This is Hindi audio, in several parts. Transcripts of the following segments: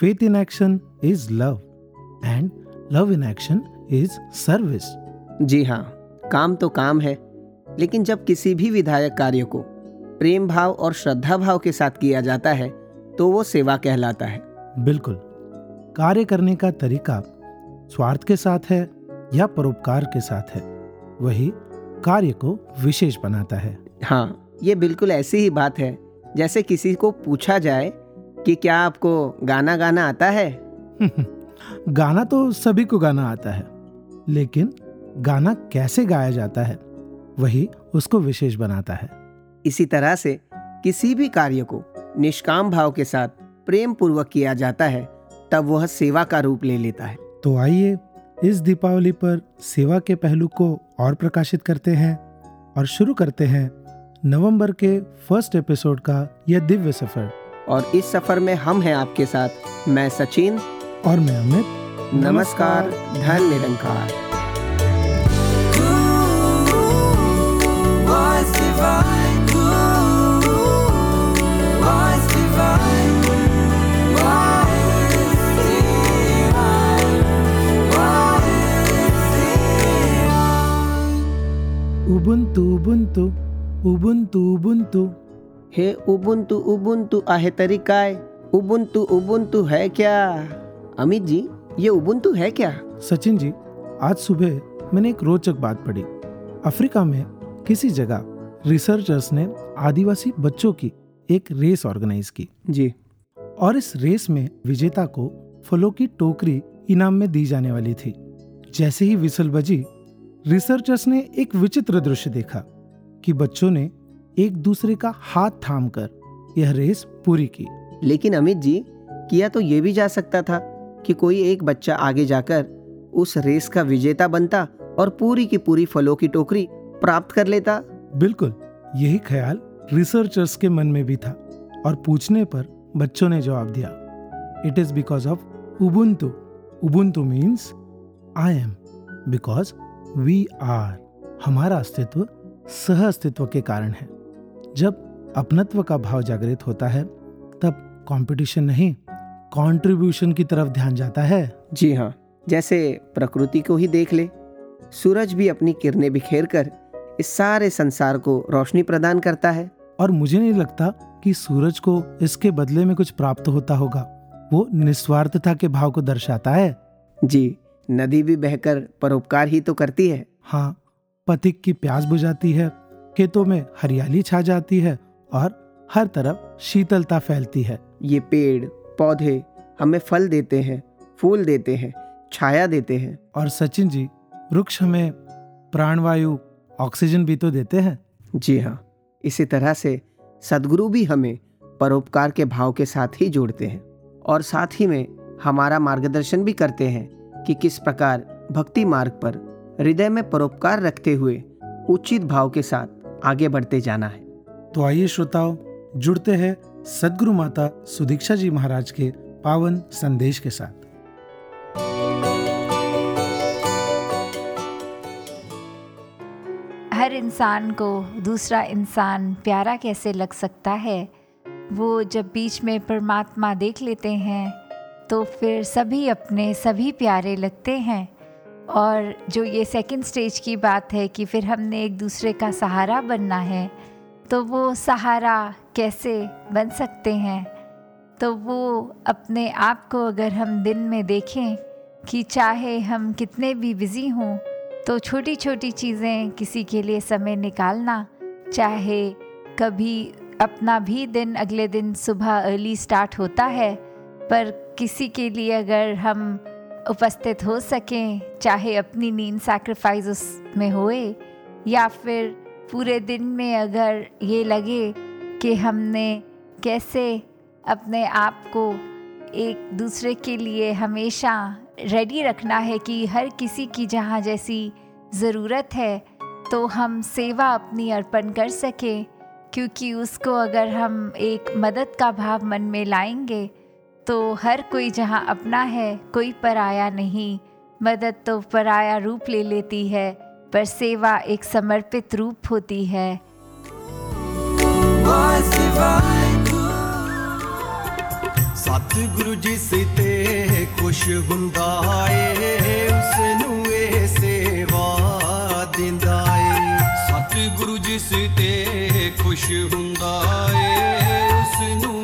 faith in action is love, and love in action is service. जी हाँ काम तो काम है लेकिन जब किसी भी विधायक कार्य को प्रेम भाव और श्रद्धा भाव के साथ किया जाता है तो वो सेवा कहलाता है। बिल्कुल। कार्य करने का तरीका स्वार्थ के साथ है या परोपकार के साथ है वही कार्य को विशेष बनाता है। हाँ ये बिल्कुल ऐसी ही बात है जैसे किसी को पूछा जाए कि क्या आपको गाना गाना आता है? गाना तो सभी को गाना आता है लेकिन गाना कैसे गाया जाता है वही उसको विशेष बनाता है। इसी तरह से किसी भी कार्य को निष्काम भाव के साथ प्रेम पूर्वक किया जाता है तब वह सेवा का रूप ले लेता है। तो आइए इस दीपावली पर सेवा के पहलू को और प्रकाशित करते हैं और शुरू करते हैं नवंबर के फ़र्स्ट एपिसोड का यह दिव्य सफ़र। और इस सफ़र में हम हैं आपके साथ। मैं सचिन। और मैं अमित। नमस्कार धन निरंकार। उबुंतु उबुंतु उबुंतु उबुंतु। हे उबुंतु उबुंतु आहे तरी काय? उबुंतु उबुंतु है क्या? अमित जी ये उबुंतु है क्या? सचिन जी आज सुबह मैंने एक रोचक बात पढ़ी। अफ्रीका में किसी जगह रिसर्चर्स ने आदिवासी बच्चों की एक रेस ऑर्गेनाइज की। जी। और इस रेस में विजेता को फलों की टोकरी इनाम में दी जाने वाली थी। जैसे ही विसल बजी रिसर्चर्स ने एक विचित्र दृश्य देखा कि बच्चों ने एक दूसरे का हाथ थाम कर यह रेस पूरी की। लेकिन अमित जी किया तो ये भी जा सकता था कि कोई एक बच्चा आगे जाकर उस रेस का विजेता बनता और पूरी की पूरी फलों की टोकरी प्राप्त कर लेता। बिल्कुल यही ख्याल रिसर्चर्स के मन में भी था और पूछने पर बच्चों ने जवाब दिया। It is because of ubuntu ubuntu means I am because we are हमारा अस्तित्व सह अस्तित्व के कारण है। जब अपनत्व का भाव जागृत होता है तब कंपटीशन नहीं कंट्रीब्यूशन की तरफ़ ध्यान जाता है। जी हाँ जैसे प्रकृति को ही देख ले सूरज भी अपनी किरणें बिखेर कर इस सारे संसार को रोशनी प्रदान करता है। और मुझे नहीं लगता कि सूरज को इसके बदले में कुछ प्राप्त होता होगा वो निस्वार्थता के भाव को दर्शाता है। जी नदी भी बहकर परोपकार ही तो करती है। हाँ पथिक की प्यास बुझाती है खेतों में हरियाली छा जाती है और हर तरफ़ शीतलता फैलती है। ये पेड़ पौधे हमें फल देते हैं फूल देते हैं छाया देते हैं। और सचिन जी वृक्ष हमें प्राणवायु ऑक्सीजन भी तो देते हैं? जी हाँ इसी तरह से सदगुरु भी हमें परोपकार के भाव के साथ ही जोड़ते हैं और साथ ही में हमारा मार्गदर्शन भी करते हैं कि किस प्रकार भक्ति मार्ग पर हृदय में परोपकार रखते हुए उचित भाव के साथ आगे बढ़ते जाना है। तो आइए श्रोताओं जुड़ते हैं सदगुरु माता सुदीक्षा जी महाराज के पावन संदेश के साथ। हर इंसान को दूसरा इंसान प्यारा कैसे लग सकता है? वो जब बीच में परमात्मा देख लेते हैं तो फिर सभी अपने सभी प्यारे लगते हैं। और जो ये सेकंड स्टेज की बात है कि फिर हमने एक दूसरे का सहारा बनना है तो वो सहारा कैसे बन सकते हैं? तो वो अपने आप को अगर हम दिन में देखें कि चाहे हम कितने भी बिज़ी हों तो छोटी छोटी चीज़ें किसी के लिए समय निकालना, चाहे कभी अपना भी दिन अगले दिन सुबह अर्ली स्टार्ट होता है, पर किसी के लिए अगर हम उपस्थित हो सकें, चाहे अपनी नींद सैक्रिफाइस उसमें होए, या फिर पूरे दिन में अगर ये लगे कि हमने कैसे अपने आप को एक दूसरे के लिए हमेशा रेडी रखना है कि हर किसी की जहाँ जैसी ज़रूरत है तो हम सेवा अपनी अर्पण कर सकें, क्योंकि उसको अगर हम एक मदद का भाव मन में लाएँगे तो हर कोई जहाँ अपना है कोई पराया नहीं मदद तो पराया रूप ले लेती है पर सेवा एक समर्पित रूप होती है ਸਤਿਗੁਰੂ ਜਿਸ ਤੇ ਖੁਸ਼ ਹੁੰਦਾ ਏ ਉਸ ਨੂੰ ਇਹ ਸੇਵਾ ਦਿੰਦਾ ਏ ਸਤਿਗੁਰੂ ਜਿਸ ਤੇ ਖੁਸ਼ ਹੁੰਦਾ ਏ ਉਸ ਨੂੰ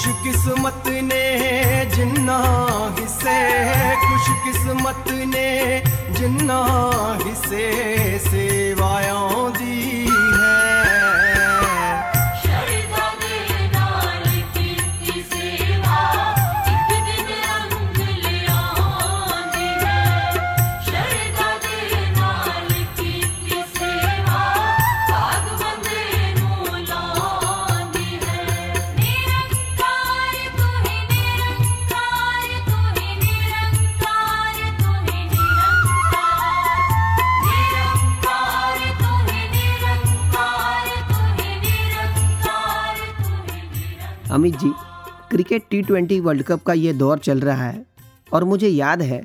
खुश किस्मत ने जिन्ना हिसे खुश किस्मत ने जिन्ना हिसे सेवायां दी। Amit ji, cricket T twenty world cup का ये दौर चल रहा है और मुझे याद है,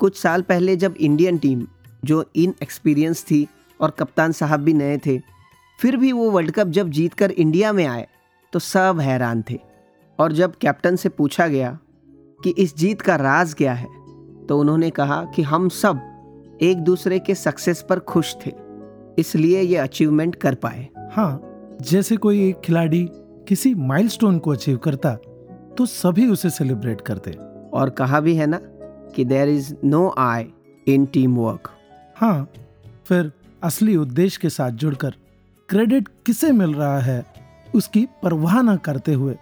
कुछ साल पहले जब इंडियन टीम जो इन एक्सपीरियंस थी और कप्तान साहब भी नए थे, फिर भी वो वर्ल्ड कप जब जीत कर इंडिया में आए तो सब हैरान थे। और जब कैप्टन से पूछा गया कि इस जीत का राज क्या है तो उन्होंने कहा कि हम सब एक दूसरे के सक्सेस पर खुश थे, इसलिए ये अचीवमेंट कर पाए। हाँ जैसे कोई एक खिलाड़ी किसी माइलस्टोन को अचीव करता तो सभी उसे सेलिब्रेट करते। और कहा भी है ना कि there is no I in team work हाँ फिर असली उद्देश्य के साथ जुड़कर क्रेडिट किसे मिल रहा है उसकी परवाह न करते हुए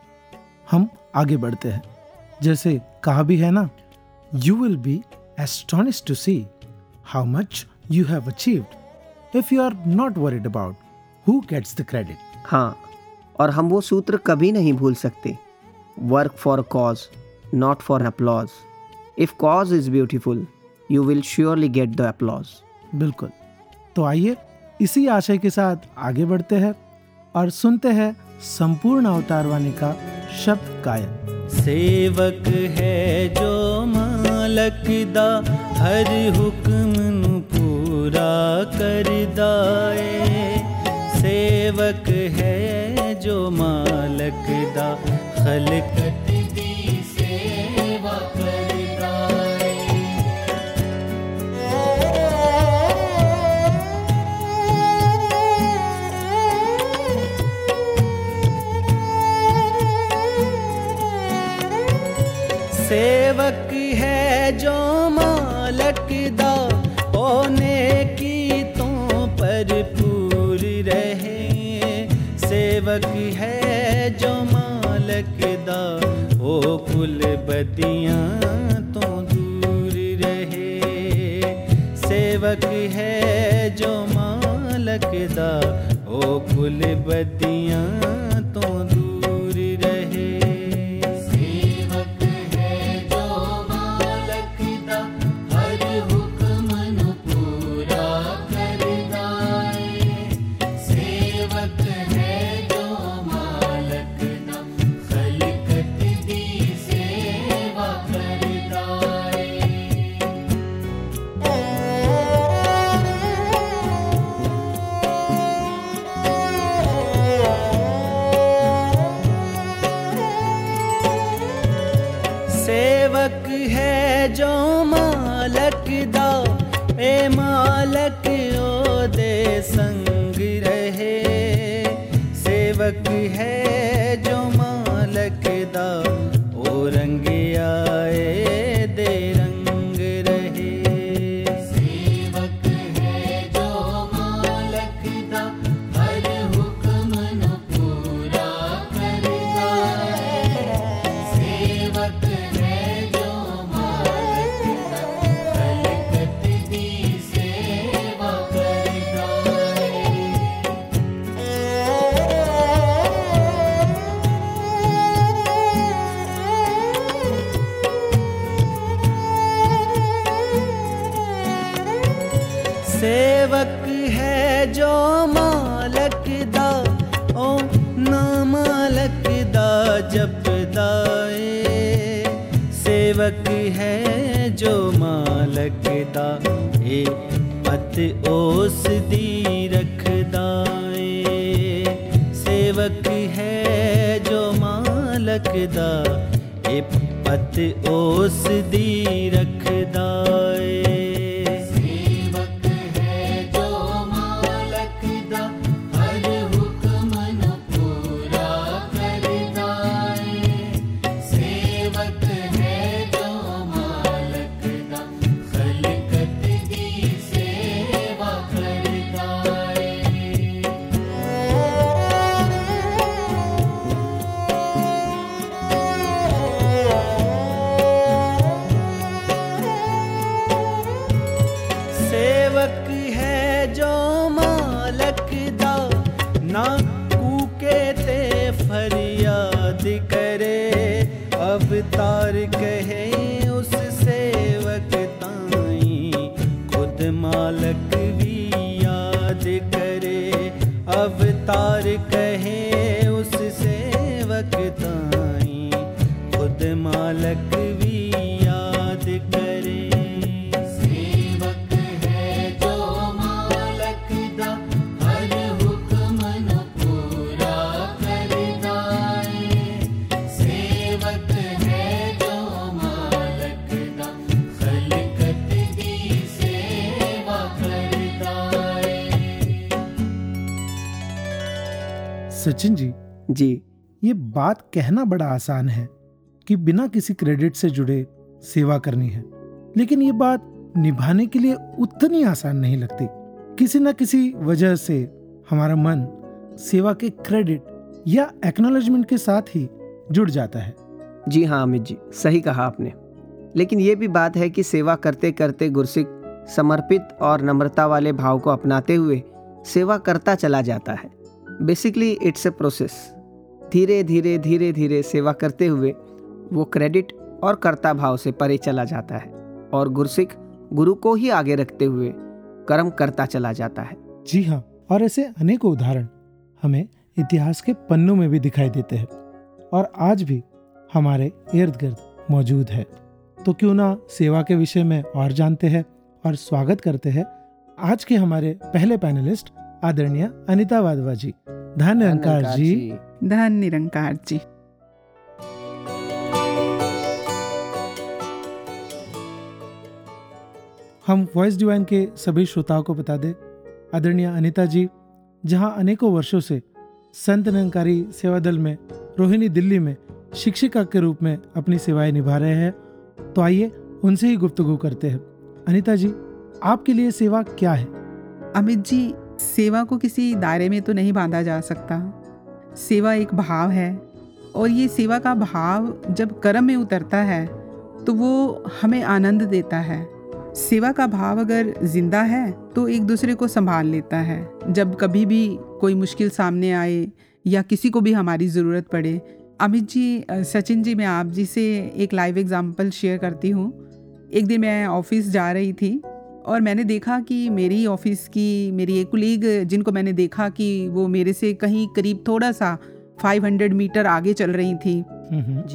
हम आगे बढ़ते हैं। जैसे कहा भी है ना you will be astonish to see how much you have achieved if you are not worried about who gets the credit हाँ और हम वो सूत्र कभी नहीं भूल सकते। Work for cause not for applause if cause is beautiful you will surely get the applause बिल्कुल। तो आइए इसी आशय के साथ आगे बढ़ते हैं और सुनते हैं संपूर्ण अवतार वाणी का शब्द गायन। सेवक है जो मालक दा हर हुक्म पूरा कर दाए। सेवक है जो मालक दा खलकत मालक दा ओ कुल बदियाँ तो दूर रहे। सेवक है जो मालक दा। ओ कुल बदियाँ मालक दा ए पत ओस कहना बड़ा आसान है कि बिना किसी क्रेडिट से जुड़े सेवा करनी है। लेकिन ये बात निभाने के लिए उतनी आसान नहीं लगती। किसी न किसी वजह से हमारा मन सेवा के क्रेडिट या एक्नॉलेजमेंट के साथ ही जुड़ जाता है। जी हाँ अमित जी, सही कहा आपने। लेकिन ये भी बात है कि सेवा करते करते गुरसिक समर्पित और नम्रता वाले भाव को अपनाते हुए सेवा करता चला जाता है। बेसिकली इट्स ए प्रोसेस धीरे धीरे धीरे धीरे सेवा करते हुए वो क्रेडिट और कर्ता भाव से परे चला जाता है और गुरसिक गुरु को ही आगे रखते हुए कर्म करता चला जाता है। जी हाँ और ऐसे अनेकों उदाहरण हमें इतिहास के पन्नों में भी दिखाई देते हैं और आज भी हमारे इर्द गिर्द मौजूद है। तो क्यों ना सेवा के विषय में और जानते हैं और स्वागत करते हैं आज के हमारे पहले पैनलिस्ट आदरणीय अनिता वाधवा जी। धन्य निरंकार जी। धन निरंकार जी हम वॉइस डिवाइन के सभी श्रोताओं को बता दें आदरणीय अनिता जी जहाँ अनेकों वर्षों से संत निरंकारी सेवा दल में रोहिणी दिल्ली में शिक्षिका के रूप में अपनी सेवाएँ निभा रहे हैं तो आइए उनसे ही गुफ्तगू करते हैं। अनिता जी आपके लिए सेवा क्या है? अमित जी सेवा को किसी दायरे में तो नहीं बांधा जा सकता। सेवा एक भाव है और ये सेवा का भाव जब कर्म में उतरता है तो वो हमें आनंद देता है। सेवा का भाव अगर ज़िंदा है तो एक दूसरे को संभाल लेता है। जब कभी भी कोई मुश्किल सामने आए या किसी को भी हमारी ज़रूरत पड़े, अमित जी, सचिन जी, मैं आप जी से एक लाइव एग्जांपल शेयर करती हूँ। एक दिन मैं ऑफ़िस जा रही थी और मैंने देखा कि मेरी ऑफ़िस की मेरी एक कुलीग जिनको मैंने देखा कि वो मेरे से कहीं करीब थोड़ा सा 500 मीटर आगे चल रही थी।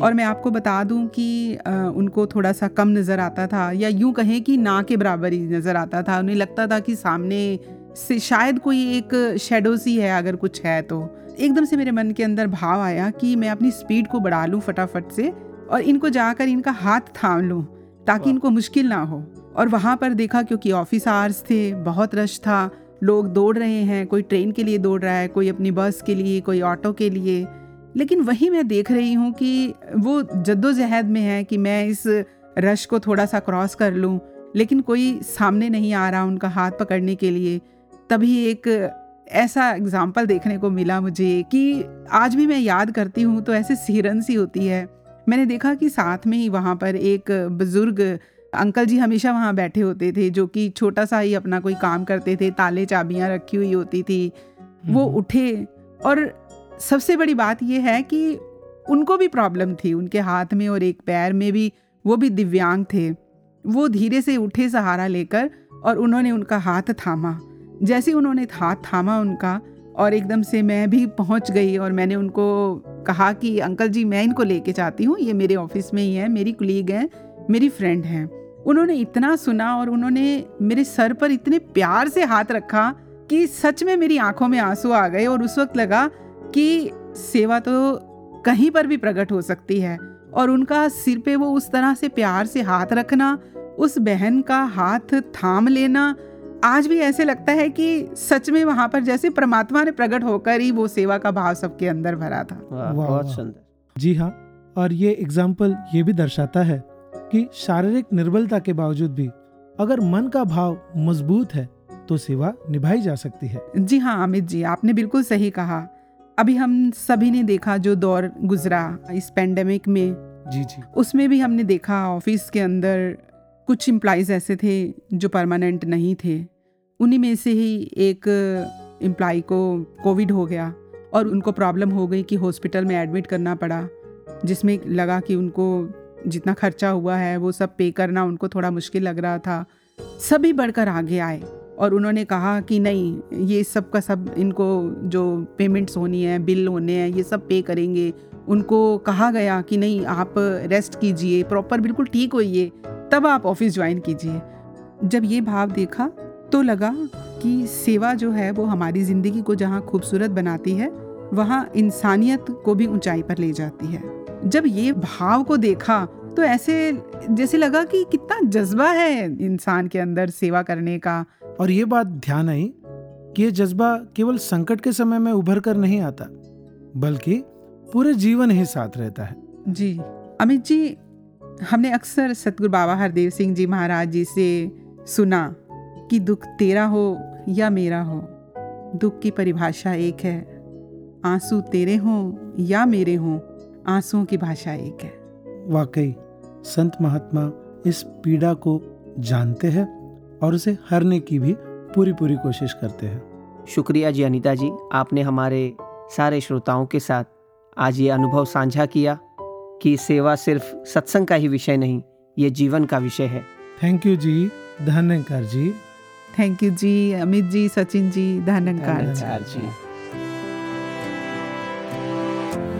और मैं आपको बता दूँ कि अ, उनको थोड़ा सा कम नज़र आता था या यूँ कहें कि ना के बराबर ही नज़र आता था। उन्हें लगता था कि सामने से शायद कोई एक शेडो सी है अगर कुछ है तो। एकदम से मेरे मन के अंदर भाव आया कि मैं अपनी स्पीड को बढ़ा लूँ फटाफट से और इनको जाकर इनका हाथ थाम लूँ ताकि इनको मुश्किल ना हो। और वहाँ पर देखा क्योंकि ऑफ़िस आवर्स थे, बहुत रश था। लोग दौड़ रहे हैं, कोई ट्रेन के लिए दौड़ रहा है, कोई अपनी बस के लिए, कोई ऑटो के लिए। लेकिन वही मैं देख रही हूँ कि वो जद्दोजहद में है कि मैं इस रश को थोड़ा सा क्रॉस कर लूँ, लेकिन कोई सामने नहीं आ रहा उनका हाथ पकड़ने के लिए। तभी एक ऐसा एग्ज़ाम्पल देखने को मिला मुझे कि आज भी मैं याद करती हूँ तो ऐसे सिहरन सी होती है। मैंने देखा कि साथ में ही वहाँ पर एक बुज़ुर्ग अंकल जी हमेशा वहाँ बैठे होते थे जो कि छोटा सा ही अपना कोई काम करते थे ताले चाबियाँ रखी हुई होती थी वो हम्म। उठे और सबसे बड़ी बात यह है कि उनको भी प्रॉब्लम थी उनके हाथ में और एक पैर में भी वो भी दिव्यांग थे। वो धीरे से उठे सहारा लेकर और उन्होंने उनका हाथ थामा। जैसे उन्होंने हाथ थामा उनका और एकदम से मैं भी पहुँच गई और मैंने उनको कहा कि अंकल जी मैं इनको लेके जाती हूँ ये मेरे ऑफ़िस में ही है मेरी कुलीग हैं मेरी फ्रेंड हैं। उन्होंने इतना सुना और उन्होंने मेरे सर पर इतने प्यार से हाथ रखा कि सच में मेरी आँखों में आँसू आ गए और उस वक्त लगा कि सेवा तो कहीं पर भी प्रकट हो सकती है और उनका सिर पे वो उस तरह से प्यार से हाथ रखना उस बहन का हाथ थाम लेना आज भी ऐसे लगता है कि सच में वहाँ पर जैसे परमात्मा ने प्रकट होकर ही वो सेवा का भाव सबके अंदर भरा था बहुत। सुंदर जी हाँ और ये एग्ज़ाम्पल ये भी दर्शाता है कि शारीरिक निर्बलता के बावजूद भी अगर मन का भाव मज़बूत है तो सेवा निभाई जा सकती है। जी हाँ अमित जी आपने बिल्कुल सही कहा। अभी हम सभी ने देखा जो दौर गुजरा इस पेंडेमिक में। जी जी। उसमें भी हमने देखा ऑफ़िस के अंदर कुछ एम्प्लॉयज़ ऐसे थे जो परमानेंट नहीं थे। उन्हीं में से ही एक एम्प्लॉय को कोविड हो गया और उनको प्रॉब्लम हो गई कि हॉस्पिटल में एडमिट करना पड़ा जिसमें लगा कि उनको जितना खर्चा हुआ है, वो सब पे करना उनको थोड़ा मुश्किल लग रहा था। सभी बढ़कर आगे आए और उन्होंने कहा कि नहीं, ये सब का सब इनको जो पेमेंट्स होनी है बिल होने हैं, ये सब पे करेंगे। उनको कहा गया कि नहीं, आप रेस्ट कीजिए प्रॉपर बिल्कुल ठीक होइए, तब आप ऑफ़िस ज्वाइन कीजिए। जब ये भाव देखा तो लगा कि सेवा जो है, वो हमारी ज़िंदगी को जहाँ खूबसूरत बनाती है, वहाँ इंसानियत को भी ऊंचाई पर ले जाती है। जब ये भाव को देखा तो ऐसे जैसे लगा कि कितना जज्बा है इंसान के अंदर सेवा करने का। और ये बात ध्यान आई कि ये जज्बा केवल संकट के समय में उभर कर नहीं आता बल्कि पूरे जीवन ही साथ रहता है। जी। अमित जी हमने अक्सर सतगुरु बाबा हरदेव सिंह जी महाराज जी से सुना कि दुख तेरा हो या मेरा हो दुख की परिभाषा एक है आँसू तेरे हों या मेरे हों आंसुओं की भाषा एक है। वाकई संत महात्मा इस पीड़ा को जानते हैं और उसे हरने की भी पूरी पूरी कोशिश करते हैं। शुक्रिया जी अनिता जी आपने हमारे सारे श्रोताओं के साथ आज ये अनुभव साझा किया कि सेवा सिर्फ़ सत्संग का ही विषय नहीं ये जीवन का विषय है। थैंक यू जी धन्यकार जी। थैंक यू जी अमित जी सचिन जी धन्यकार। धन्यकार जी।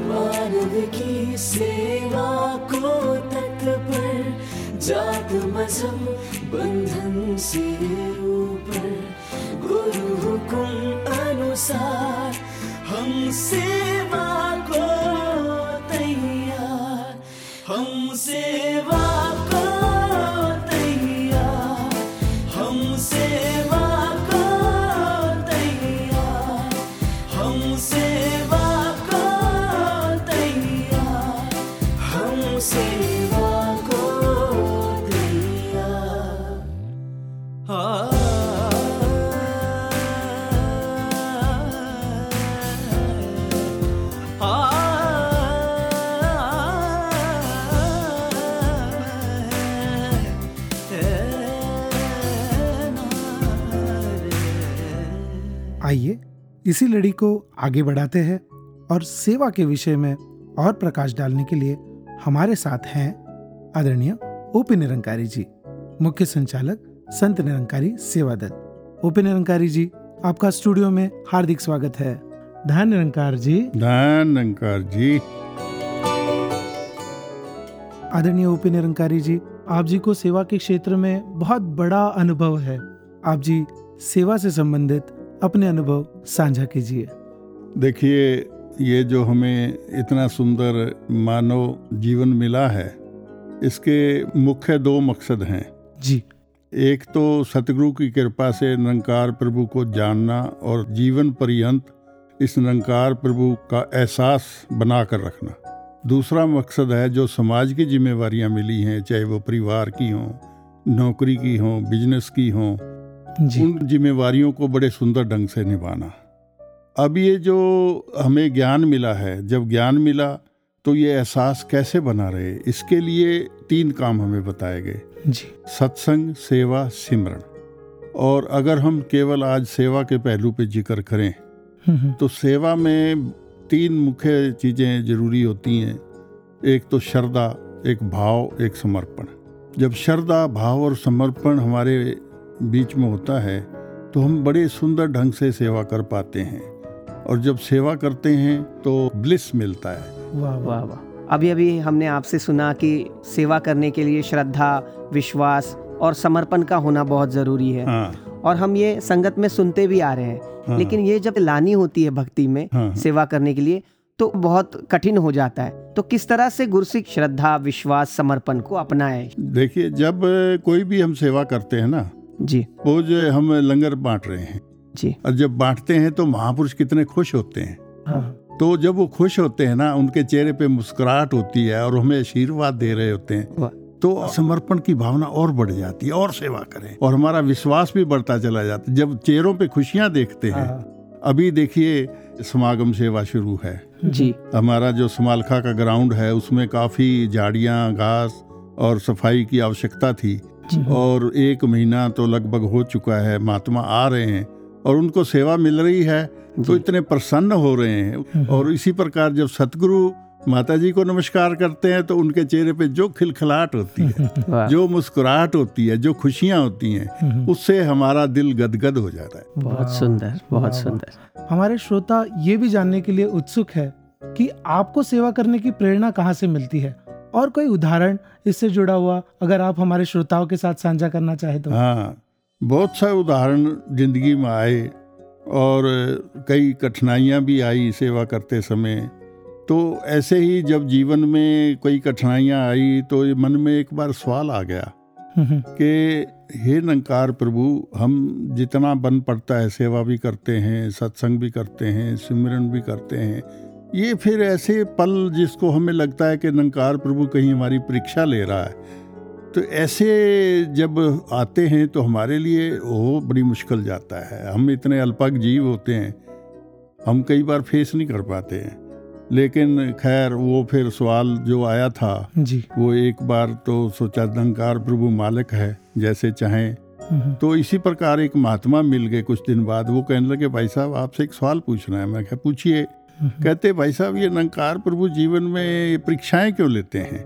मानव की सेवा को तत्पर जात मज़हब बंधन से ऊपर। गुरु हुकुम अनुसार हम सेवा को तैयार, हम सेवा आइए इसी लड़ी को आगे बढ़ाते हैं और सेवा के विषय में और प्रकाश डालने के लिए हमारे साथ हैं आदरणीय ओपी निरंकारी जी मुख्य संचालक संत निरंकारी सेवा दल ओपी निरंकारी जी आपका स्टूडियो में हार्दिक स्वागत है। धन निरंकार जी। धन अंकार जी। आदरणीय ओपी निरंकारी जी आप जी को सेवा के क्षेत्र में बहुत बड़ा अनुभव है। आप जी सेवा से संबंधित अपने अनुभव साझा कीजिए। देखिए ये जो हमें इतना सुंदर मानव जीवन मिला है इसके मुख्य दो मकसद हैं। जी। एक तो सतगुरु की कृपा से निरंकार प्रभु को जानना और जीवन पर्यंत इस निरंकार प्रभु का एहसास बना कर रखना। दूसरा मकसद है जो समाज की जिम्मेवारियाँ मिली हैं चाहे वो परिवार की हों नौकरी की हों बिज़नेस की हों उन जिम्मेवारियों को बड़े सुंदर ढंग से निभाना। अब ये जो हमें ज्ञान मिला है जब ज्ञान मिला तो ये एहसास कैसे बना रहे? इसके लिए तीन काम हमें बताए गए। जी। सत्संग सेवा सिमरण और अगर हम केवल आज सेवा के पहलू पे ज़िक्र करें हम्म, हम्म, तो सेवा में तीन मुख्य चीज़ें ज़रूरी होती हैं। एक तो श्रद्धा एक भाव एक समर्पण। जब श्रद्धा भाव और समर्पण हमारे बीच में होता है तो हम बड़े सुंदर ढंग से सेवा कर पाते हैं। और जब सेवा करते हैं तो ब्लिस मिलता है। वाह वाह। वाह अभी अभी हमने आपसे सुना कि सेवा करने के लिए श्रद्धा विश्वास और समर्पण का होना बहुत ज़रूरी है। हाँ। और हम ये संगत में सुनते भी आ रहे हैं। हाँ, लेकिन ये जब लानी होती है भक्ति में हाँ, सेवा करने के लिए तो तो बहुत कठिन हो जाता है। तो किस तरह से गुरसिक श्रद्धा विश्वास समर्पण को अपनाए? देखिए जब कोई भी हम सेवा करते हैं ना जी। वो जो हम लंगर बांट रहे हैं। जी। और जब बांटते हैं तो महापुरुष कितने खुश होते हैं। हाँ। तो जब वो खुश होते हैं ना उनके चेहरे पे मुस्कुराहट होती है और हमें आशीर्वाद दे रहे होते हैं तो समर्पण की भावना और बढ़ जाती है और सेवा करें। और हमारा विश्वास भी बढ़ता चला जाता है। जब चेहरों पे खुशियाँ देखते हैं हाँ, अभी देखिए समागम सेवा शुरू है। जी। हमारा जो समालखा का ग्राउंड है उसमें काफ़ी झाड़ियाँ घास और सफ़ाई की आवश्यकता थी। और एक महीना तो लगभग हो चुका है महात्मा आ रहे हैं और उनको सेवा मिल रही है तो इतने प्रसन्न हो रहे हैं। और इसी प्रकार जब सतगुरु माता जी को नमस्कार करते हैं तो उनके चेहरे पे जो खिलखिलाहट होती है जो मुस्कुराहट होती है जो खुशियाँ होती हैं। उससे हमारा दिल गदगद हो जाता है। बहुत सुंदर बहुत सुंदर। हमारे श्रोता ये भी जानने के लिए उत्सुक है कि आपको सेवा करने की प्रेरणा कहाँ से मिलती है? और कोई उदाहरण इससे जुड़ा हुआ अगर आप हमारे श्रोताओं के साथ साझा करना चाहे तो। हाँ बहुत से उदाहरण ज़िंदगी में आए और कई कठिनाइयाँ भी आई सेवा करते समय। तो ऐसे ही जब जीवन में कोई कठिनाइयाँ आई तो मन में एक बार सवाल आ गया हम्म, कि हे नंकार प्रभु हम जितना बन पड़ता है सेवा भी करते हैं सत्संग भी करते हैं सिमरन भी करते हैं ये फिर ऐसे पल जिसको हमें लगता है कि नंकार प्रभु कहीं हमारी परीक्षा ले रहा है। तो ऐसे जब आते हैं तो हमारे लिए वो बड़ी मुश्किल जाता है। हम इतने अल्पक जीव होते हैं हम कई बार फेस नहीं कर पाते हैं। लेकिन खैर वो फिर सवाल जो आया था जी। वो एक बार तो सोचा नंकार प्रभु मालिक है जैसे चाहें। तो इसी प्रकार एक महात्मा मिल गए कुछ दिन बाद वो कहने लगे भाई साहब आपसे एक सवाल पूछना है। मैं क्या पूछिए। कहते भाई साहब ये नंकार प्रभु जीवन में परीक्षाएँ क्यों लेते हैं?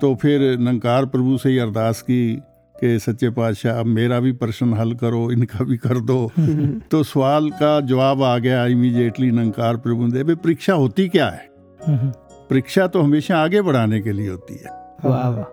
तो फिर नंकार प्रभु से ही अरदास की कि सच्चे पातशाह अब मेरा भी प्रश्न हल करो इनका भी कर दो। तो सवाल का जवाब आ गया इमीडिएटली नंकार प्रभु ने भाई परीक्षा होती क्या है? परीक्षा तो हमेशा आगे बढ़ाने के लिए होती है।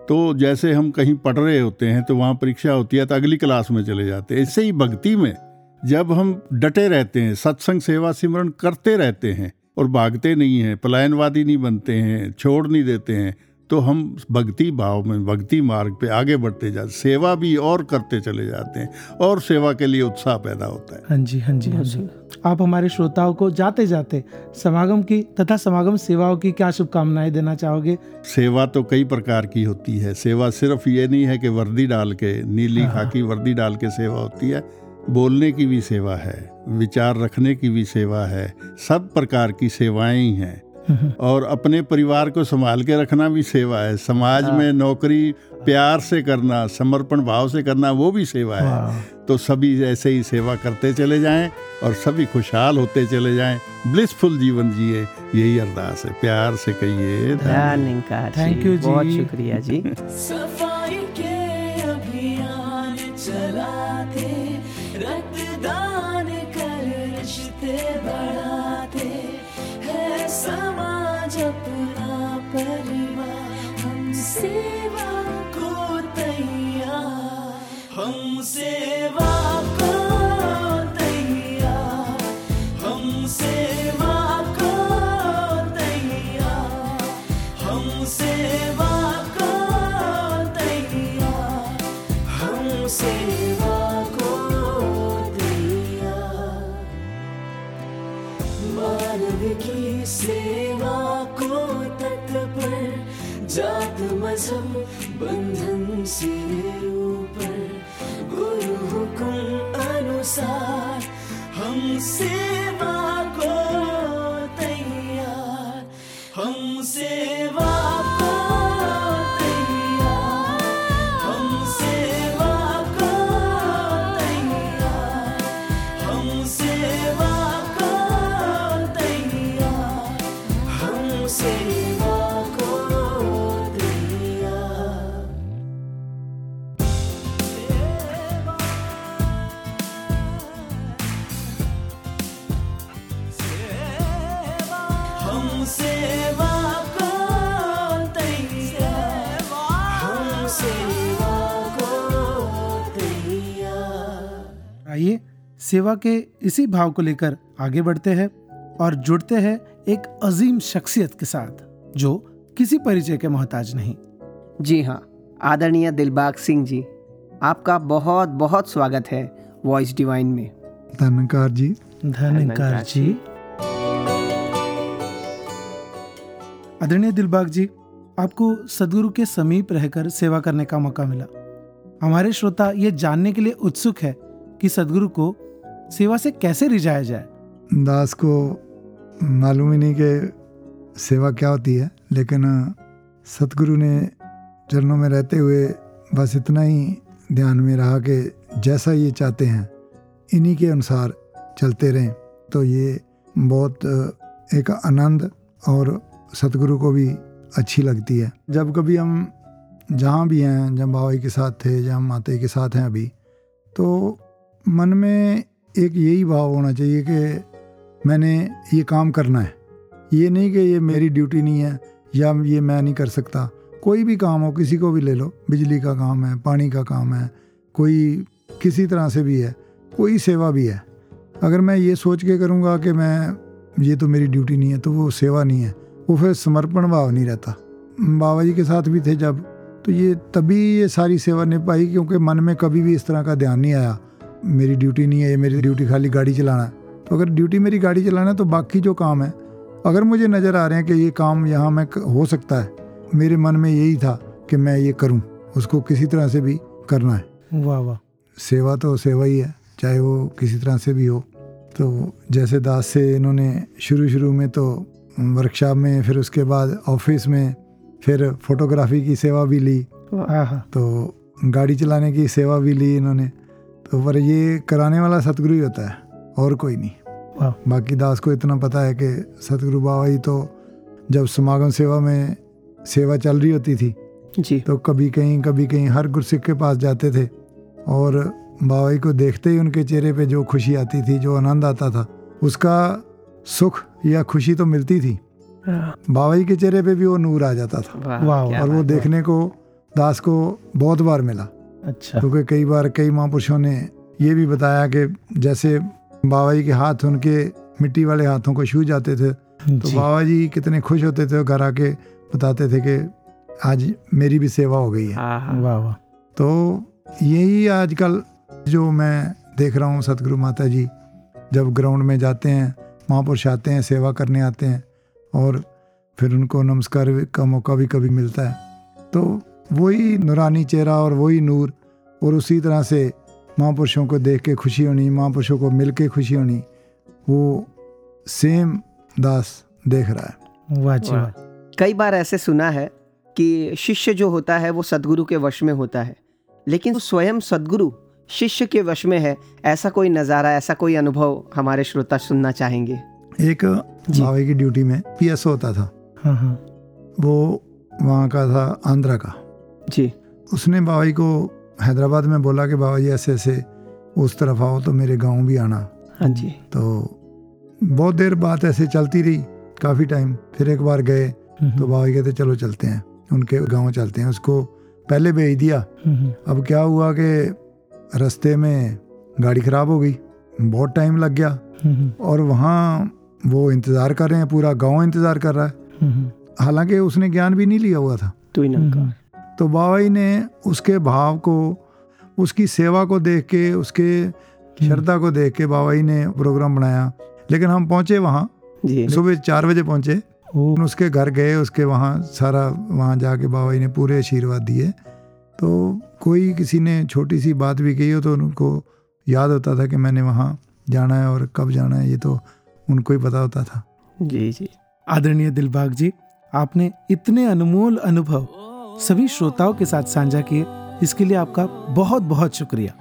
तो जैसे हम कहीं पढ़ रहे होते हैं तो वहाँ परीक्षा होती है तो अगली क्लास में चले जाते हैं। ऐसे ही भक्ति में जब हम डटे रहते हैं सत्संग सेवा सिमरन करते रहते हैं और भागते नहीं हैं पलायनवादी नहीं बनते हैं छोड़ नहीं देते हैं तो हम भक्ति भाव में भक्ति मार्ग पे आगे बढ़ते जाते सेवा भी और करते चले जाते हैं और सेवा के लिए उत्साह पैदा होता है। हाँ जी हाँ जी हाँ जी। आप हमारे श्रोताओं को जाते जाते समागम की तथा समागम सेवाओं की क्या शुभकामनाएँ देना चाहोगे? सेवा तो कई प्रकार की होती है। सेवा सिर्फ़ ये नहीं है कि वर्दी डाल के नीली हाँ। खाकी वर्दी डाल के सेवा होती है। बोलने की भी सेवा है विचार रखने की भी सेवा है सब प्रकार की सेवाएँ ही हैं। हम्म, और अपने परिवार को संभाल के रखना भी सेवा है समाज हाँ। में नौकरी प्यार से करना समर्पण भाव से करना वो भी सेवा है। तो सभी ऐसे ही सेवा करते चले जाएँ और सभी खुशहाल होते चले जाएँ। ब्लिसफुल जीवन जिए यही अरदास है। प्यार से कहिए थैंक यू जी। बहुत शुक्रिया जी। सफ़ाई के अभियान चलाते बढ़ाते है समाज अपना परिवार। हम सेवा को तैयार हम सेवा सेवा को तत्पर जात मज़हब बंधन से ऊपर। गुरु हुकुम अनुसार हम सेवा सेवा के इसी भाव को लेकर आगे बढ़ते हैं और जुड़ते हैं एक अजीम शख्सियत के साथ जो किसी परिचय के मोहताज नहीं। जी हाँ आदरणीय दिलबाग सिंह जी आपका बहुत बहुत स्वागत है वॉइस डिवाइन में। धन्यकार जी। धन्यकार जी। आदरणीय दिलबाग जी आपको सदगुरु के समीप रहकर सेवा करने का मौका मिला। हमारे श्रोता ये जानने के लिए उत्सुक है कि सदगुरु को सेवा से कैसे रिझाया जाए? दास को मालूम ही नहीं कि सेवा क्या होती है, लेकिन सतगुरु ने चरणों में रहते हुए बस इतना ही ध्यान में रहा कि जैसा ये चाहते हैं, इन्हीं के अनुसार चलते रहें। तो ये बहुत एक आनंद और सतगुरु को भी अच्छी लगती है। जब कभी हम जहाँ भी हैं जब बाबा के साथ थे हम माता के साथ हैं अभी तो मन में एक यही भाव होना चाहिए कि मैंने ये काम करना है। ये नहीं कि ये मेरी ड्यूटी नहीं है या ये मैं नहीं कर सकता। कोई भी काम हो, किसी को भी ले लो। बिजली का काम है, पानी का काम है, कोई किसी तरह से भी है, कोई सेवा भी है। अगर मैं ये सोच के करूँगा कि मैं, ये तो मेरी ड्यूटी नहीं है तो वो सेवा नहीं है। वो फिर समर्पण भाव नहीं रहता। बाबा जी के साथ भी थे जब तो ये तभी ये सारी सेवा नहीं पाई क्योंकि मन में कभी भी इस तरह का ध्यान नहीं आया। मेरी ड्यूटी नहीं है ये मेरी ड्यूटी खाली गाड़ी चलाना है। तो अगर ड्यूटी मेरी गाड़ी चलाना है तो बाकी जो काम है अगर मुझे नज़र आ रहे हैं कि ये काम यहाँ में हो सकता है मेरे मन में यही था कि मैं ये करूँ उसको किसी तरह से भी करना है। वाह वाह। सेवा तो सेवा ही है चाहे वो किसी तरह से भी हो। तो जैसे दास से इन्होंने शुरू शुरू में तो वर्कशॉप में फिर उसके बाद ऑफ़िस में फिर फोटोग्राफी की सेवा भी ली। तो गाड़ी चलाने की सेवा भी ली इन्होंने। तो पर ये कराने वाला सतगुरु ही होता है और कोई नहीं। बाकी दास को इतना पता है कि सतगुरु बाबा ही तो जब समागम सेवा में सेवा चल रही होती थी जी। तो कभी कहीं कभी कहीं हर गुरसिख के पास जाते थे और बाबा जी को देखते ही उनके चेहरे पे जो खुशी आती थी जो आनंद आता था उसका सुख या खुशी तो मिलती थी। बाबा जी के चेहरे पे भी वो नूर आ जाता था। और वो देखने को दास को बहुत बार मिला। अच्छा। क्योंकि कई बार कई महापुरुषों ने ये भी बताया कि जैसे बाबा जी के हाथ उनके मिट्टी वाले हाथों को छू जाते थे तो बाबा जी कितने खुश होते थे और घर आके बताते थे कि आज मेरी भी सेवा हो गई है। हाँ हाँ। वाह वाह। तो यही आजकल जो मैं देख रहा हूँ सतगुरु माता जी जब ग्राउंड में जाते हैं महापुरुष आते हैं सेवा करने आते हैं और फिर उनको नमस्कार का मौका भी कभी मिलता है तो वही नूरानी चेहरा और वही नूर और उसी तरह से महापुरुषों को देख के खुशी होनी महापुरुषों को मिल के खुशी होनी वो सेम दास देख रहा है। वाह जी वाह। कई बार ऐसे सुना है कि शिष्य जो होता है वो सदगुरु के वश में होता है लेकिन स्वयं सदगुरु शिष्य के वश में है ऐसा कोई नज़ारा ऐसा कोई अनुभव हमारे श्रोता सुनना चाहेंगे? एक भावे की ड्यूटी में पीएसओ होता था। हाँ हाँ। वो वहाँ का था आंध्रा का। जी। उसने बाबा जी को हैदराबाद में बोला कि बाबा जी ऐसे ऐसे उस तरफ़ आओ तो मेरे गाँव भी आना। हाँ जी। तो बहुत देर बात ऐसे चलती रही काफ़ी टाइम फिर एक बार गए हम्म, तो बाबा जी कहते चलो चलते हैं उनके गाँव चलते हैं उसको पहले भेज दिया। हम्म, अब क्या हुआ कि रास्ते में गाड़ी ख़राब हो गई बहुत टाइम लग गया हम्म, और वहाँ वो इंतज़ार कर रहे हैं पूरा गाँव इंतज़ार कर रहा है। हम्म, हालाँकि उसने ज्ञान भी नहीं लिया हुआ था। तू हम्म, तो बाबा जी ने उसके भाव को उसकी सेवा को देख के उसके श्रद्धा को देख के बाबा जी ने प्रोग्राम बनाया। लेकिन हम पहुँचे वहाँ। सुबह चार बजे पहुँचे। उसके घर गए उसके वहाँ सारा वहाँ जाके बाबा जी ने पूरे आशीर्वाद दिए। तो कोई किसी ने छोटी सी बात भी कही हो तो उनको याद होता था कि मैंने वहाँ जाना है और कब जाना है ये तो उनको ही पता होता था। जी जी। आदरणीय दिलबाग जी आपने इतने अनमोल अनुभव सभी श्रोताओं के साथ साझा किए। इसके लिए आपका बहुत बहुत शुक्रिया।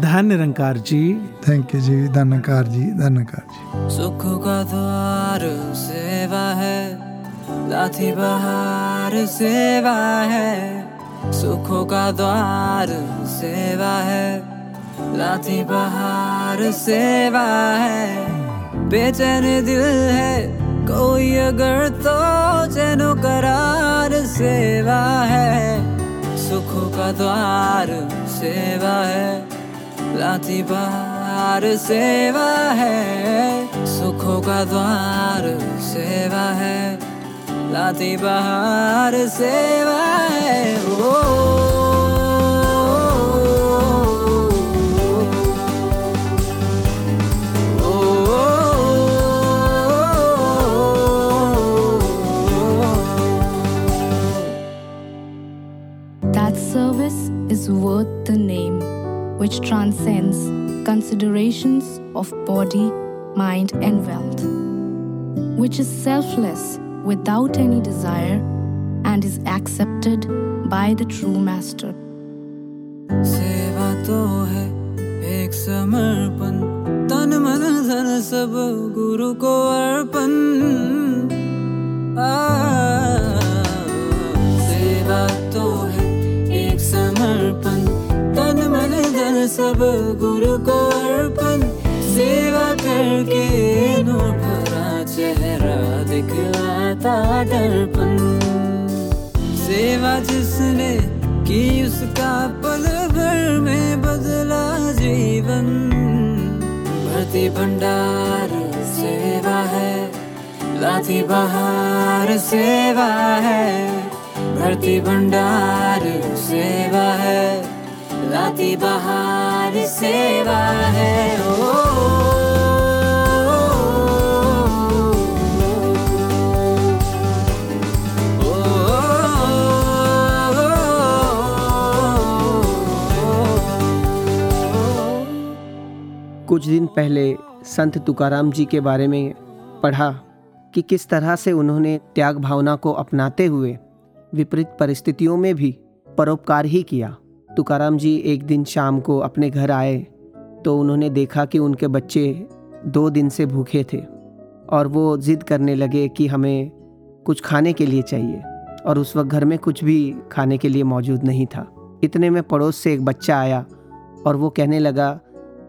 धन्य निरंकार जी। थैंक यू जी धन्यकार जी धन्यकार जी। सुख का द्वार सेवा है लाठी बहार सेवा है। सुखों का द्वार सेवा है लाठी बहार सेवा है। बेचैन दिल है कोई अगर तो चैनो करार सेवा है, सुखों का द्वार सेवा है लाती बार सेवा है, सुखों का द्वार सेवा है लाती बहार सेवा है। Without any desire and is accepted by the true Master. उसका पल भर में बदला जीवन। भरती भंडार सेवा है, लाती बहार सेवा है। भरती भंडार सेवा है, लाती बहार सेवा है। ओ कुछ दिन पहले संत तुकाराम जी के बारे में पढ़ा कि किस तरह से उन्होंने त्याग भावना को अपनाते हुए विपरीत परिस्थितियों में भी परोपकार ही किया। तुकाराम जी एक दिन शाम को अपने घर आए तो उन्होंने देखा कि उनके बच्चे दो दिन से भूखे थे और वो ज़िद करने लगे कि हमें कुछ खाने के लिए चाहिए और उस वक्त घर में कुछ भी खाने के लिए मौजूद नहीं था। इतने में पड़ोस से एक बच्चा आया और वो कहने लगा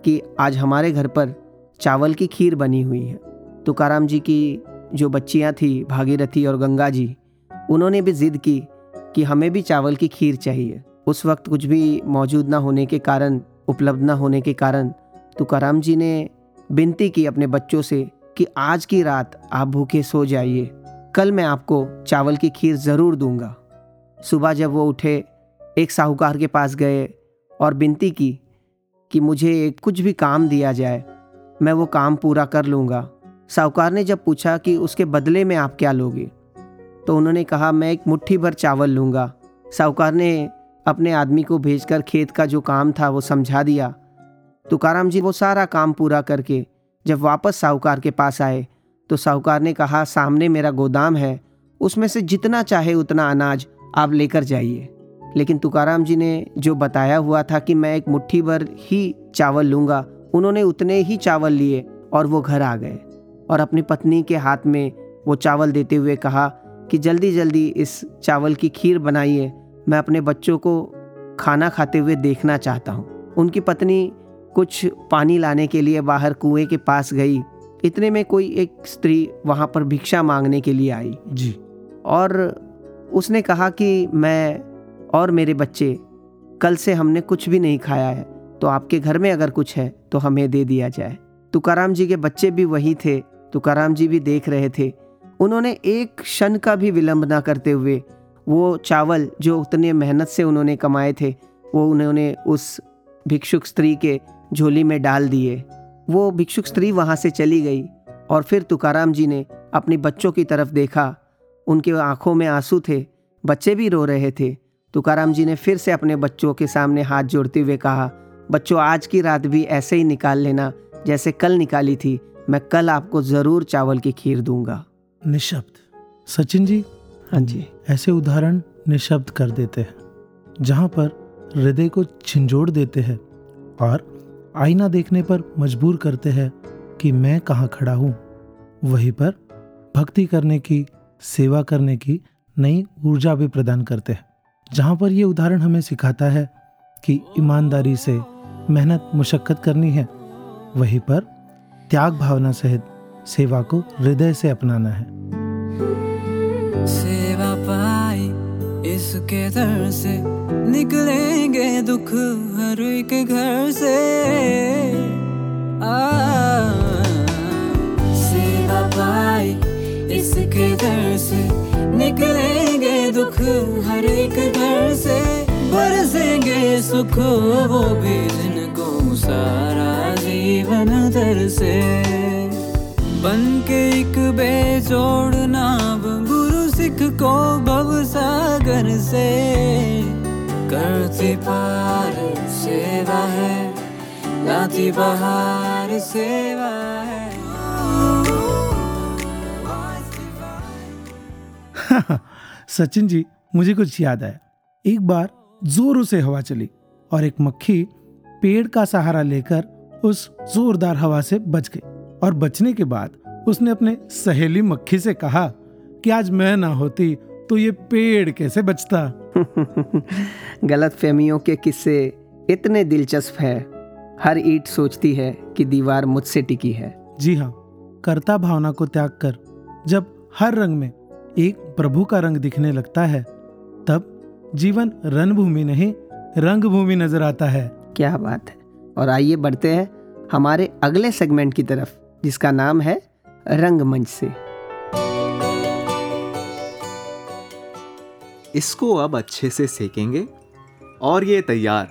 कि आज हमारे घर पर चावल की खीर बनी हुई है। तुकाराम जी की जो बच्चियाँ थी, भागीरथी और गंगा जी, उन्होंने भी जिद की कि हमें भी चावल की खीर चाहिए। उस वक्त कुछ भी मौजूद ना होने के कारण, उपलब्ध ना होने के कारण, तुकाराम जी ने विनती की अपने बच्चों से कि आज की रात आप भूखे सो जाइए। कल मैं आपको चावल की खीर ज़रूर दूँगा। सुबह जब वो उठे, एक साहूकार के पास गए और विनती की कि मुझे कुछ भी काम दिया जाए, मैं वो काम पूरा कर लूँगा। साहूकार ने जब पूछा कि उसके बदले में आप क्या लोगे तो उन्होंने कहा, मैं एक मुट्ठी भर चावल लूँगा। साहूकार ने अपने आदमी को भेजकर खेत का जो काम था वो समझा दिया। तुकाराम जी, वो सारा काम पूरा करके जब वापस साहूकार के पास आए तो साहूकार ने कहा, सामने मेरा गोदाम है, उसमें से जितना चाहे उतना अनाज आप लेकर जाइए। लेकिन तुकाराम जी ने जो बताया हुआ था कि मैं एक मुट्ठी भर ही चावल लूँगा उन्होंने उतने ही चावल लिए और वो घर आ गए। और अपनी पत्नी के हाथ में वो चावल देते हुए कहा कि जल्दी जल्दी इस चावल की खीर बनाइए। मैं अपने बच्चों को खाना खाते हुए देखना चाहता हूँ। उनकी पत्नी कुछ पानी लाने के लिए बाहर कुएँ के पास गई। इतने में कोई एक स्त्री वहाँ पर भिक्षा मांगने के लिए आई। जी। और उसने कहा कि मैं और मेरे बच्चे, कल से हमने कुछ भी नहीं खाया है तो आपके घर में अगर कुछ है तो हमें दे दिया जाए। तुकाराम जी के बच्चे भी वही थे, तुकाराम जी भी देख रहे थे। उन्होंने एक क्षण का भी विलंब ना करते हुए, वो चावल जो उतने मेहनत से उन्होंने कमाए थे, वो उन्होंने उस भिक्षुक स्त्री के झोली में डाल दिए। वो भिक्षुक स्त्री वहाँ से चली गई और फिर तुकाराम जी ने अपने बच्चों की तरफ़ देखा। उनके आँखों में आँसू थे, बच्चे भी रो रहे थे। तुकाराम जी ने फिर से अपने बच्चों के सामने हाथ जोड़ते हुए कहा बच्चों आज की रात भी ऐसे ही निकाल लेना जैसे कल निकाली थी। मैं कल आपको ज़रूर चावल की खीर दूँगा। निशब्द। सचिन जी? हाँ जी। ऐसे उदाहरण निशब्द कर देते हैं जहाँ पर हृदय को झिंझोड़ देते हैं और आईना देखने पर मजबूर करते हैं कि मैं कहाँ खड़ा हूँ। वहीं पर भक्ति करने की सेवा करने की नई ऊर्जा भी प्रदान करते हैं। जहाँ पर ये उदाहरण हमें सिखाता है कि ईमानदारी से मेहनत मुशक्क़त करनी है, वहीं पर त्याग भावना सहित सेवा को हृदय से अपनाना है। सेवा पाई, इसके दर से निकलेंगे दुख हर एक घर से। सेवा पाई, इसके दर से निकलेंगे दुख हर एक घर से बरसेंगे सुख वो भी जिनको सारा जीवन दर से। बन के एक बेजोड़ नाव गुरु सिख को भव सागर से। करती पार सेवा है लाती बहार सेवा है। सचिन जी मुझे कुछ याद आया। एक बार जोरों से हवा चली और एक मक्खी पेड़ का सहारा लेकर उस जोरदार हवा से बच गई और बचने के बाद उसने अपने सहेली मक्खी से कहा कि आज मैं ना होती तो ये पेड़ कैसे बचता। गलत फहमियों के किस्से इतने दिलचस्प है। हर ईट सोचती है कि दीवार मुझसे टिकी है। जी हाँ कर्ता भावना को त्याग कर जब हर रंग में एक प्रभु का रंग दिखने लगता है तब जीवन रणभूमि नहीं रंग भूमि नज़र आता है। क्या बात है। और आइए बढ़ते हैं हमारे अगले सेगमेंट की तरफ़ जिसका नाम है रंगमंच से। इसको अब अच्छे से सेकेंगे और ये तैयार।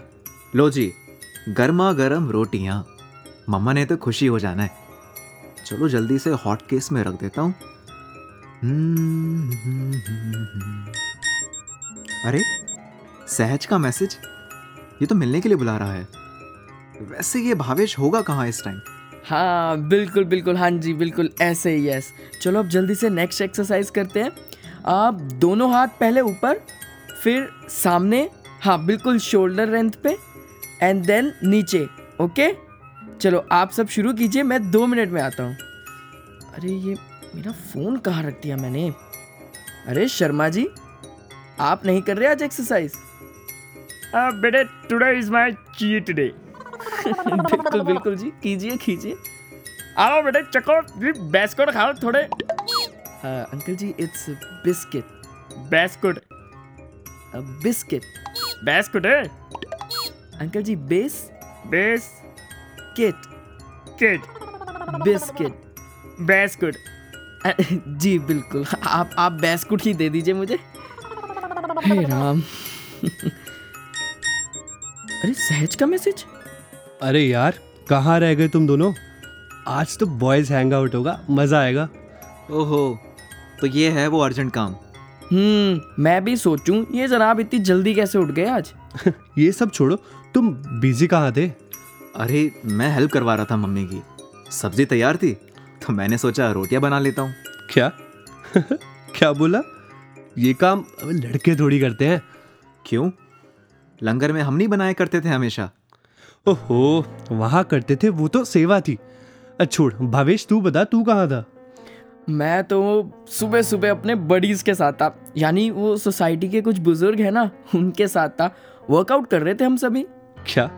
लो जी गर्मा गर्म रोटियाँ। मम्मा ने तो खुशी हो जाना है। चलो जल्दी से हॉट केस में रख देता हूँ। अरे, सहज का मैसेज ये तो मिलने के लिए बुला रहा है। वैसे ये भावेश होगा कहाँ इस टाइम हाँ बिल्कुल बिल्कुल हाँ जी, बिल्कुल, ऐसे ही यस चलो, अब जल्दी से नेक्स्ट एक्सरसाइज करते हैं। आप दोनों हाथ पहले ऊपर, फिर सामने हाँ बिल्कुल शोल्डर लेंथ पे एंड देन नीचे ओके चलो, आप सब शुरू कीजिए, मैं दो मिनट में आता हूँ। अरे, ये मेरा फ़ोन कहाँ रख दिया मैंने? अरे शर्मा जी आप नहीं कर रहे आज एक्सरसाइज बेटे today is my cheat day बिल्कुल बिल्कुल जी कीजिए कीजिए। आओ बेटे चको बिस्कुट खाओ थोड़े। Uncle ji it's biscuit. Biscuit biscuit बिस्कुट है अंकल जी बेस बेस किट किट बिस्किट बिस्कुट। जी बिल्कुल। आप आप बिस्कुट ही दे दीजिए मुझे। हे राम। अरे सहज का मैसेज? अरे यार कहाँ रह गए तुम दोनों? आज तो बॉयज़ हैंग आउट होगा मज़ा आएगा। ओहो तो ये है वो अर्जेंट काम। हम्म मैं भी सोचूं ये जनाब इतनी जल्दी कैसे उठ गए आज? ये सब छोड़ो तुम बिज़ी कहाँ थे? अरे मैं हेल्प करवा रहा था मम्मी की। सब्ज़ी तैयार थी? तो मैंने सोचा रोटियाँ बना लेता हूँ। क्या? क्या बोला? ये काम लड़के थोड़ी करते हैं। क्यों? लंगर में हम नहीं बनाया करते थे हमेशा। ओहो वहाँ करते थे वो तो सेवा थी। छोड़ भावेश तू बता तू कहाँ था? मैं तो सुबह सुबह अपने बडीज के साथ था। यानी वो सोसाइटी के कुछ बुज़ुर्ग है ना उनके साथ था। वर्कआउट कर रहे थे हम सभी। क्या?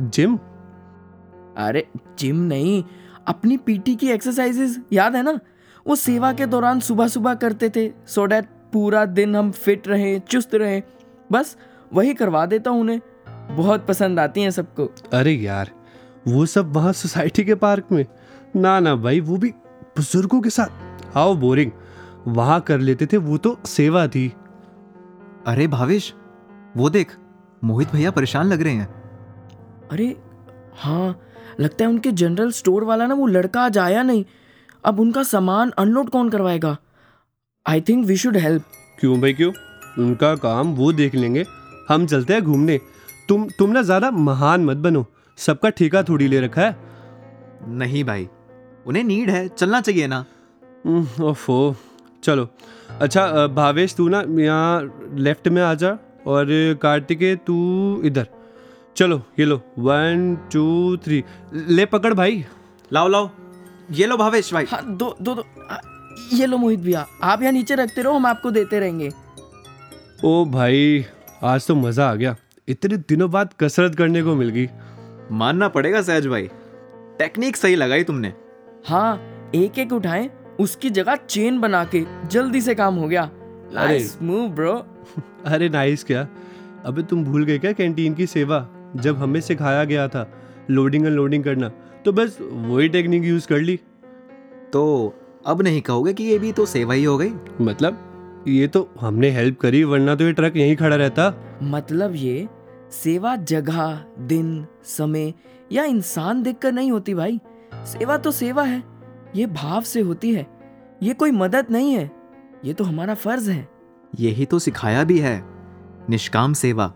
जिम अरे जिम नहीं अपनी पीटी की एक्सरसाइजेस याद है ना? वो सेवा के दौरान सुबह सुबह करते थे सो डैट पूरा दिन हम फिट रहे चुस्त रहे। बस वही करवा देता हूँ उन्हें। बहुत पसंद आती हैं सबको। अरे यार वो सब वहाँ सोसाइटी के पार्क में। ना ना भाई वो भी बुज़ुर्गों के साथ। हाउ बोरिंग वहाँ कर लेते थे वो तो सेवा थी। अरे भावेश वो देख मोहित भैया परेशान लग रहे हैं। अरे हाँ लगता है उनके जनरल स्टोर वाला ना वो लड़का आज आया नहीं। अब उनका सामान अनलोड कौन करवाएगा? I think we should help क्यों भाई क्यों? उनका काम वो देख लेंगे। हम चलते हैं घूमने। तुम तुम ना ज़्यादा महान मत बनो। सबका ठेका थोड़ी ले रखा है। नहीं भाई उन्हें नीड है। चलना चाहिए ना। ओफो। चलो। अच्छा भावेश तू ना यहाँ लेफ़्ट में आ जा। और कार्तिके तू इधर। चलो ये लो। वन टू थ्री ले पकड़ भाई। लाओ लाओ। ये लो भावेश भाई। हाँ दो दो दो। ये लो मोहित भैया आप यहाँ नीचे रखते रहो हम आपको देते रहेंगे। ओ भाई आज तो मज़ा आ गया। इतने दिनों बाद कसरत करने को मिल गई। मानना पड़ेगा सहज भाई। टेक्निक सही लगाई तुमने। हाँ एक एक उठाए उसकी जगह चेन बना के जल्दी से काम हो गया। नाइस मूव ब्रो अरे नाइस क्या? अबे तुम भूल गए क्या कैंटीन की सेवा? जब हमें सिखाया गया था लोडिंग अनलोडिंग करना तो बस वही टेक्निक यूज़ कर ली। तो अब नहीं कहोगे कि ये भी तो सेवा ही हो गई? मतलब ये तो हमने हेल्प करी वरना तो ये ट्रक यहीं खड़ा रहता। मतलब ये सेवा जगह दिन समय या इंसान देखकर नहीं होती भाई। सेवा तो सेवा है ये भाव से होती है ये कोई मदद नहीं है ये तो हमारा फ़र्ज़ है। यही तो सिखाया भी है निष्काम सेवा।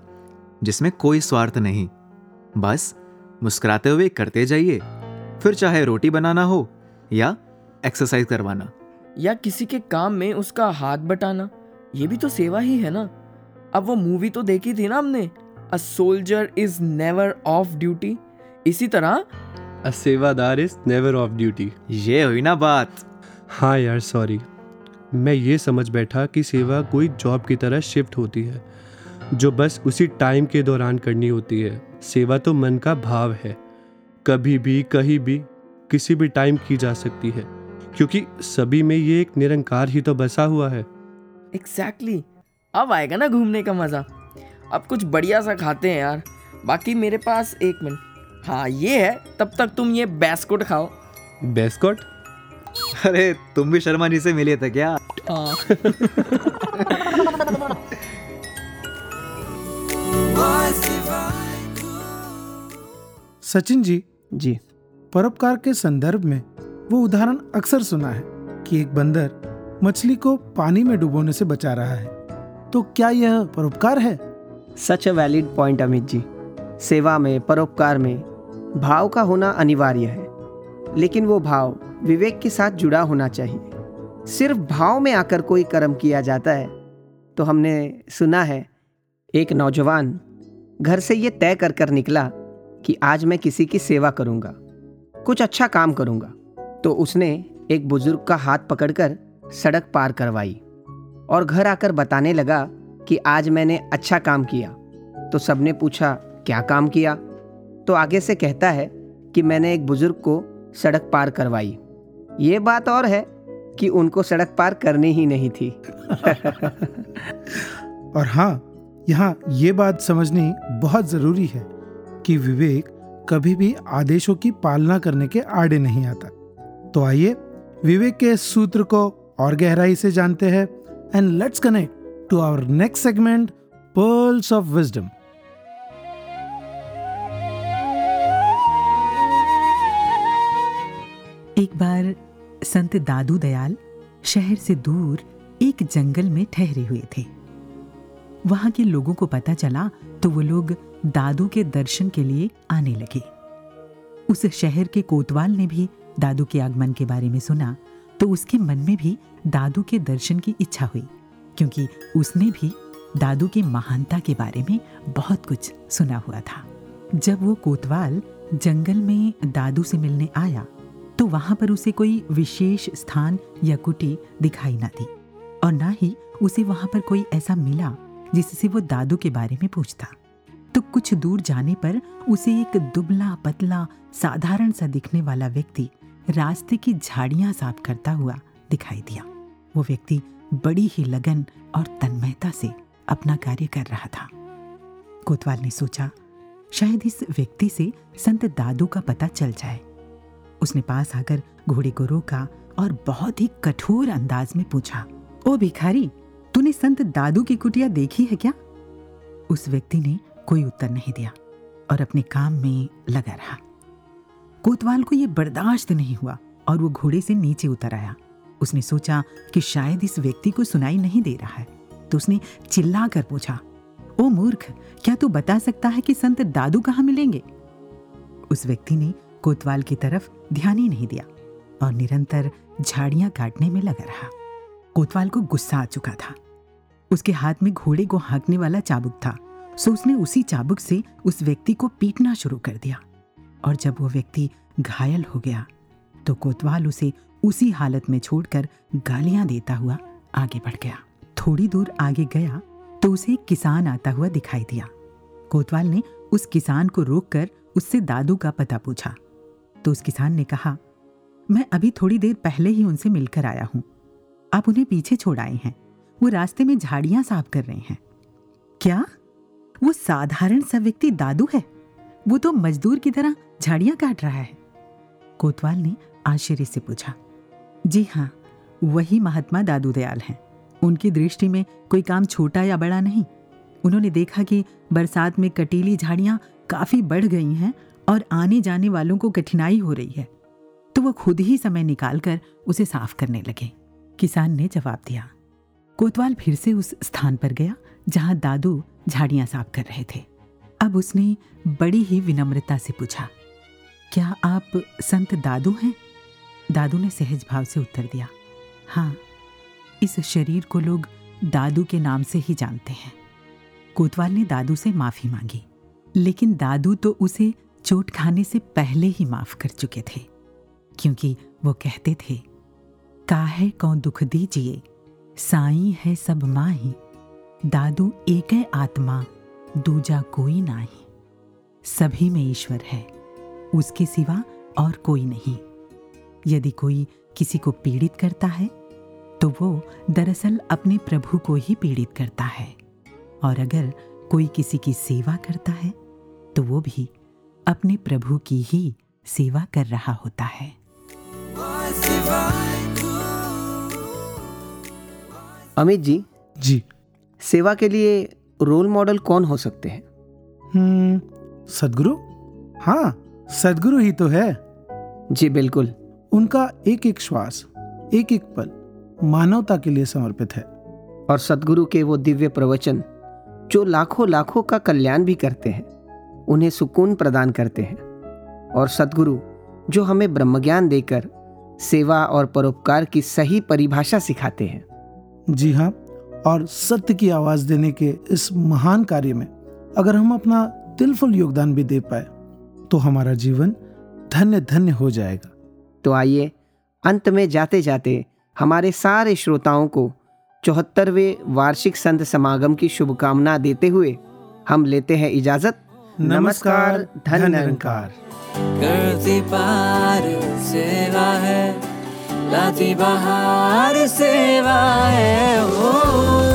जिसमें कोई स्वार्थ नहीं। बस मुस्कुराते हुए करते जाइए। फिर चाहे रोटी बनाना हो या एक्सरसाइज करवाना। या किसी के काम में उसका हाथ बटाना ये भी तो सेवा ही है ना। अब वो मूवी तो देखी थी ना हमने a soldier is never off duty इसी तरह अ सेवादार इज़ नेवर ऑफ़ ड्यूटी ये हुई ना बात। हाँ यार सॉरी मैं ये समझ बैठा कि सेवा कोई जॉब की तरह शिफ्ट होती है। जो बस उसी टाइम के दौरान करनी होती है। सेवा तो मन का भाव है। कभी भी कहीं भी किसी भी टाइम की जा सकती है। क्योंकि सभी में ये एक निरंकार ही तो बसा हुआ है। Exactly exactly. अब आएगा ना घूमने का मज़ा। अब कुछ बढ़िया सा खाते हैं यार। बाकी मेरे पास एक मिनट। हाँ ये है। तब तक तुम ये बैस्कोट खाओ। बैस्कोट? अरे तुम भी शर्मा जी से मिले थे क्या? हाँ। सचिन जी जी। परोपकार के संदर्भ में वो उदाहरण अक्सर सुना है कि एक बंदर मछली को पानी में डुबोने से बचा रहा है। तो क्या यह परोपकार है? Such a valid point Amit ji. सेवा में परोपकार में भाव का होना अनिवार्य है। लेकिन वो भाव विवेक के साथ जुड़ा होना चाहिए। सिर्फ़ भाव में आकर कोई कर्म किया जाता है तो हमने सुना है एक नौजवान घर से ये तय कर कर निकला कि आज मैं किसी की सेवा करूँगा, कुछ अच्छा काम करूँगा। तो उसने एक बुज़ुर्ग का हाथ पकड़कर सड़क पार करवाई और घर आकर बताने लगा कि आज मैंने अच्छा काम किया। तो सबने पूछा, क्या काम किया? तो आगे से कहता है कि मैंने एक बुज़ुर्ग को सड़क पार करवाई। ये बात और है कि उनको सड़क पार करनी ही नहीं थी। और हाँ यहाँ ये बात समझनी बहुत ज़रूरी है। कि विवेक कभी भी आदेशों की पालना करने के आड़े नहीं आता। तो आइए, विवेक के सूत्र को और गहराई से जानते हैं and let's connect to our next segment pearls of wisdom एक बार संत दादू दयाल शहर से दूर एक जंगल में ठहरे हुए थे। वहाँ के लोगों को पता चला तो वो लोग दादू के दर्शन के लिए आने लगे। उस शहर के कोतवाल ने भी दादू के आगमन के बारे में सुना तो उसके मन में भी दादू के दर्शन की इच्छा हुई, क्योंकि उसने भी दादू की महानता के बारे में बहुत कुछ सुना हुआ था। जब वो कोतवाल जंगल में दादू से मिलने आया तो वहाँ पर उसे कोई विशेष स्थान या कुटी दिखाई ना दी, और ना ही उसे वहाँ पर कोई ऐसा मिला जिससे वो दादू के बारे में पूछता। तो कुछ दूर जाने पर उसे एक दुबला पतला, साधारण सा दिखने वाला व्यक्ति रास्ते की झाड़ियाँ साफ़ करता हुआ दिखाई दिया। वो व्यक्ति बड़ी ही लगन और तन्मयता से अपना कार्य कर रहा था। कोतवाल ने सोचा, शायद इस व्यक्ति से संत दादू का पता चल जाए। उसने पास आकर घोड़े को रोका और बहुत ही कठोर अंदाज में पूछा, ओ भिखारी, तूने संत दादू की कुटिया देखी है क्या? उस व्यक्ति ने कोई उत्तर नहीं दिया और अपने काम में लगा रहा। कोतवाल को यह बर्दाश्त नहीं हुआ और वो घोड़े से नीचे उतर आया। उसने सोचा कि शायद इस व्यक्ति को सुनाई नहीं दे रहा है तो उसने चिल्ला कर पूछा, ओ मूर्ख, क्या तू बता सकता है कि संत दादू कहाँ मिलेंगे? उस व्यक्ति ने कोतवाल की तरफ़ ध्यान ही नहीं दिया और निरंतर झाड़ियाँ काटने में लगा रहा। कोतवाल को गुस्सा आ चुका था। उसके हाथ में घोड़े को हाँकने वाला चाबुक था। सो उसने उसी चाबुक से उस व्यक्ति को पीटना शुरू कर दिया। और जब वो व्यक्ति घायल हो गया तो कोतवाल उसे उसी हालत में छोड़कर गालियाँ देता हुआ आगे बढ़ गया। थोड़ी दूर आगे गया तो उसे एक किसान आता हुआ दिखाई दिया। कोतवाल ने उस किसान को रोककर उससे दादू का पता पूछा। तो उस किसान ने कहा, मैं अभी थोड़ी देर पहले ही उनसे मिलकर आया हूँ। आप उन्हें पीछे छोड़ आए हैं। वो रास्ते में झाड़ियाँ साफ़ कर रहे हैं। क्या? वो साधारण सा व्यक्ति दादू है। वो तो मजदूर की तरह झाड़ियाँ काट रहा है। कोतवाल ने आश्चर्य से पूछा, जी हाँ वही महात्मा दादू दयाल हैं। उनकी दृष्टि में कोई काम छोटा या बड़ा नहीं। उन्होंने देखा कि बरसात में कटीली झाड़ियाँ काफ़ी बढ़ गई हैं और आने जाने वालों को कठिनाई हो रही है। तो वो खुद ही समय निकालकर उसे साफ़ करने लगे। किसान ने जवाब दिया। कोतवाल फिर से उस स्थान पर गया जहाँ दादू झाड़ियाँ साफ़ कर रहे थे। अब उसने बड़ी ही विनम्रता से पूछा, क्या आप संत दादू हैं? दादू ने सहज भाव से उत्तर दिया हाँ इस शरीर को लोग दादू के नाम से ही जानते हैं। कोतवाल ने दादू से माफ़ी मांगी, लेकिन दादू तो उसे चोट खाने से पहले ही माफ़ कर चुके थे, क्योंकि वो कहते थे, काहे कौन दुख दीजिए, साई है सब माही दादू एक आत्मा दूजा कोई नाही। सभी में ईश्वर है उसके सिवा और कोई नहीं। यदि कोई किसी को पीड़ित करता है तो वो दरअसल अपने प्रभु को ही पीड़ित करता है। और अगर कोई किसी की सेवा करता है तो वो भी अपने प्रभु की ही सेवा कर रहा होता है। अमित जी? जी। सेवा के लिए रोल मॉडल कौन हो सकते हैं? हम्म सदगुरु? हाँ सदगुरु ही तो है। जी बिल्कुल। उनका एक एक श्वास एक एक पल मानवता के लिए समर्पित है। और सदगुरु के वो दिव्य प्रवचन जो लाखों लाखों का कल्याण भी करते हैं उन्हें सुकून प्रदान करते हैं। और सदगुरु जो हमें ब्रह्मज्ञान देकर सेवा और परोपकार की सही परिभाषा सिखाते हैं। जी हाँ और सत्य की आवाज़ देने के इस महान कार्य में अगर हम अपना दिलफुल योगदान भी दे पाए तो हमारा जीवन धन्य धन्य हो जाएगा। तो आइए अंत में जाते जाते हमारे सारे श्रोताओं को चौहत्तरवें वार्षिक संत समागम की शुभकामना देते हुए हम लेते हैं इजाज़त। नमस्कार धन निरंकार करती पार सेवा है। लाती बहार सेवा है ओ, ओ, ओ।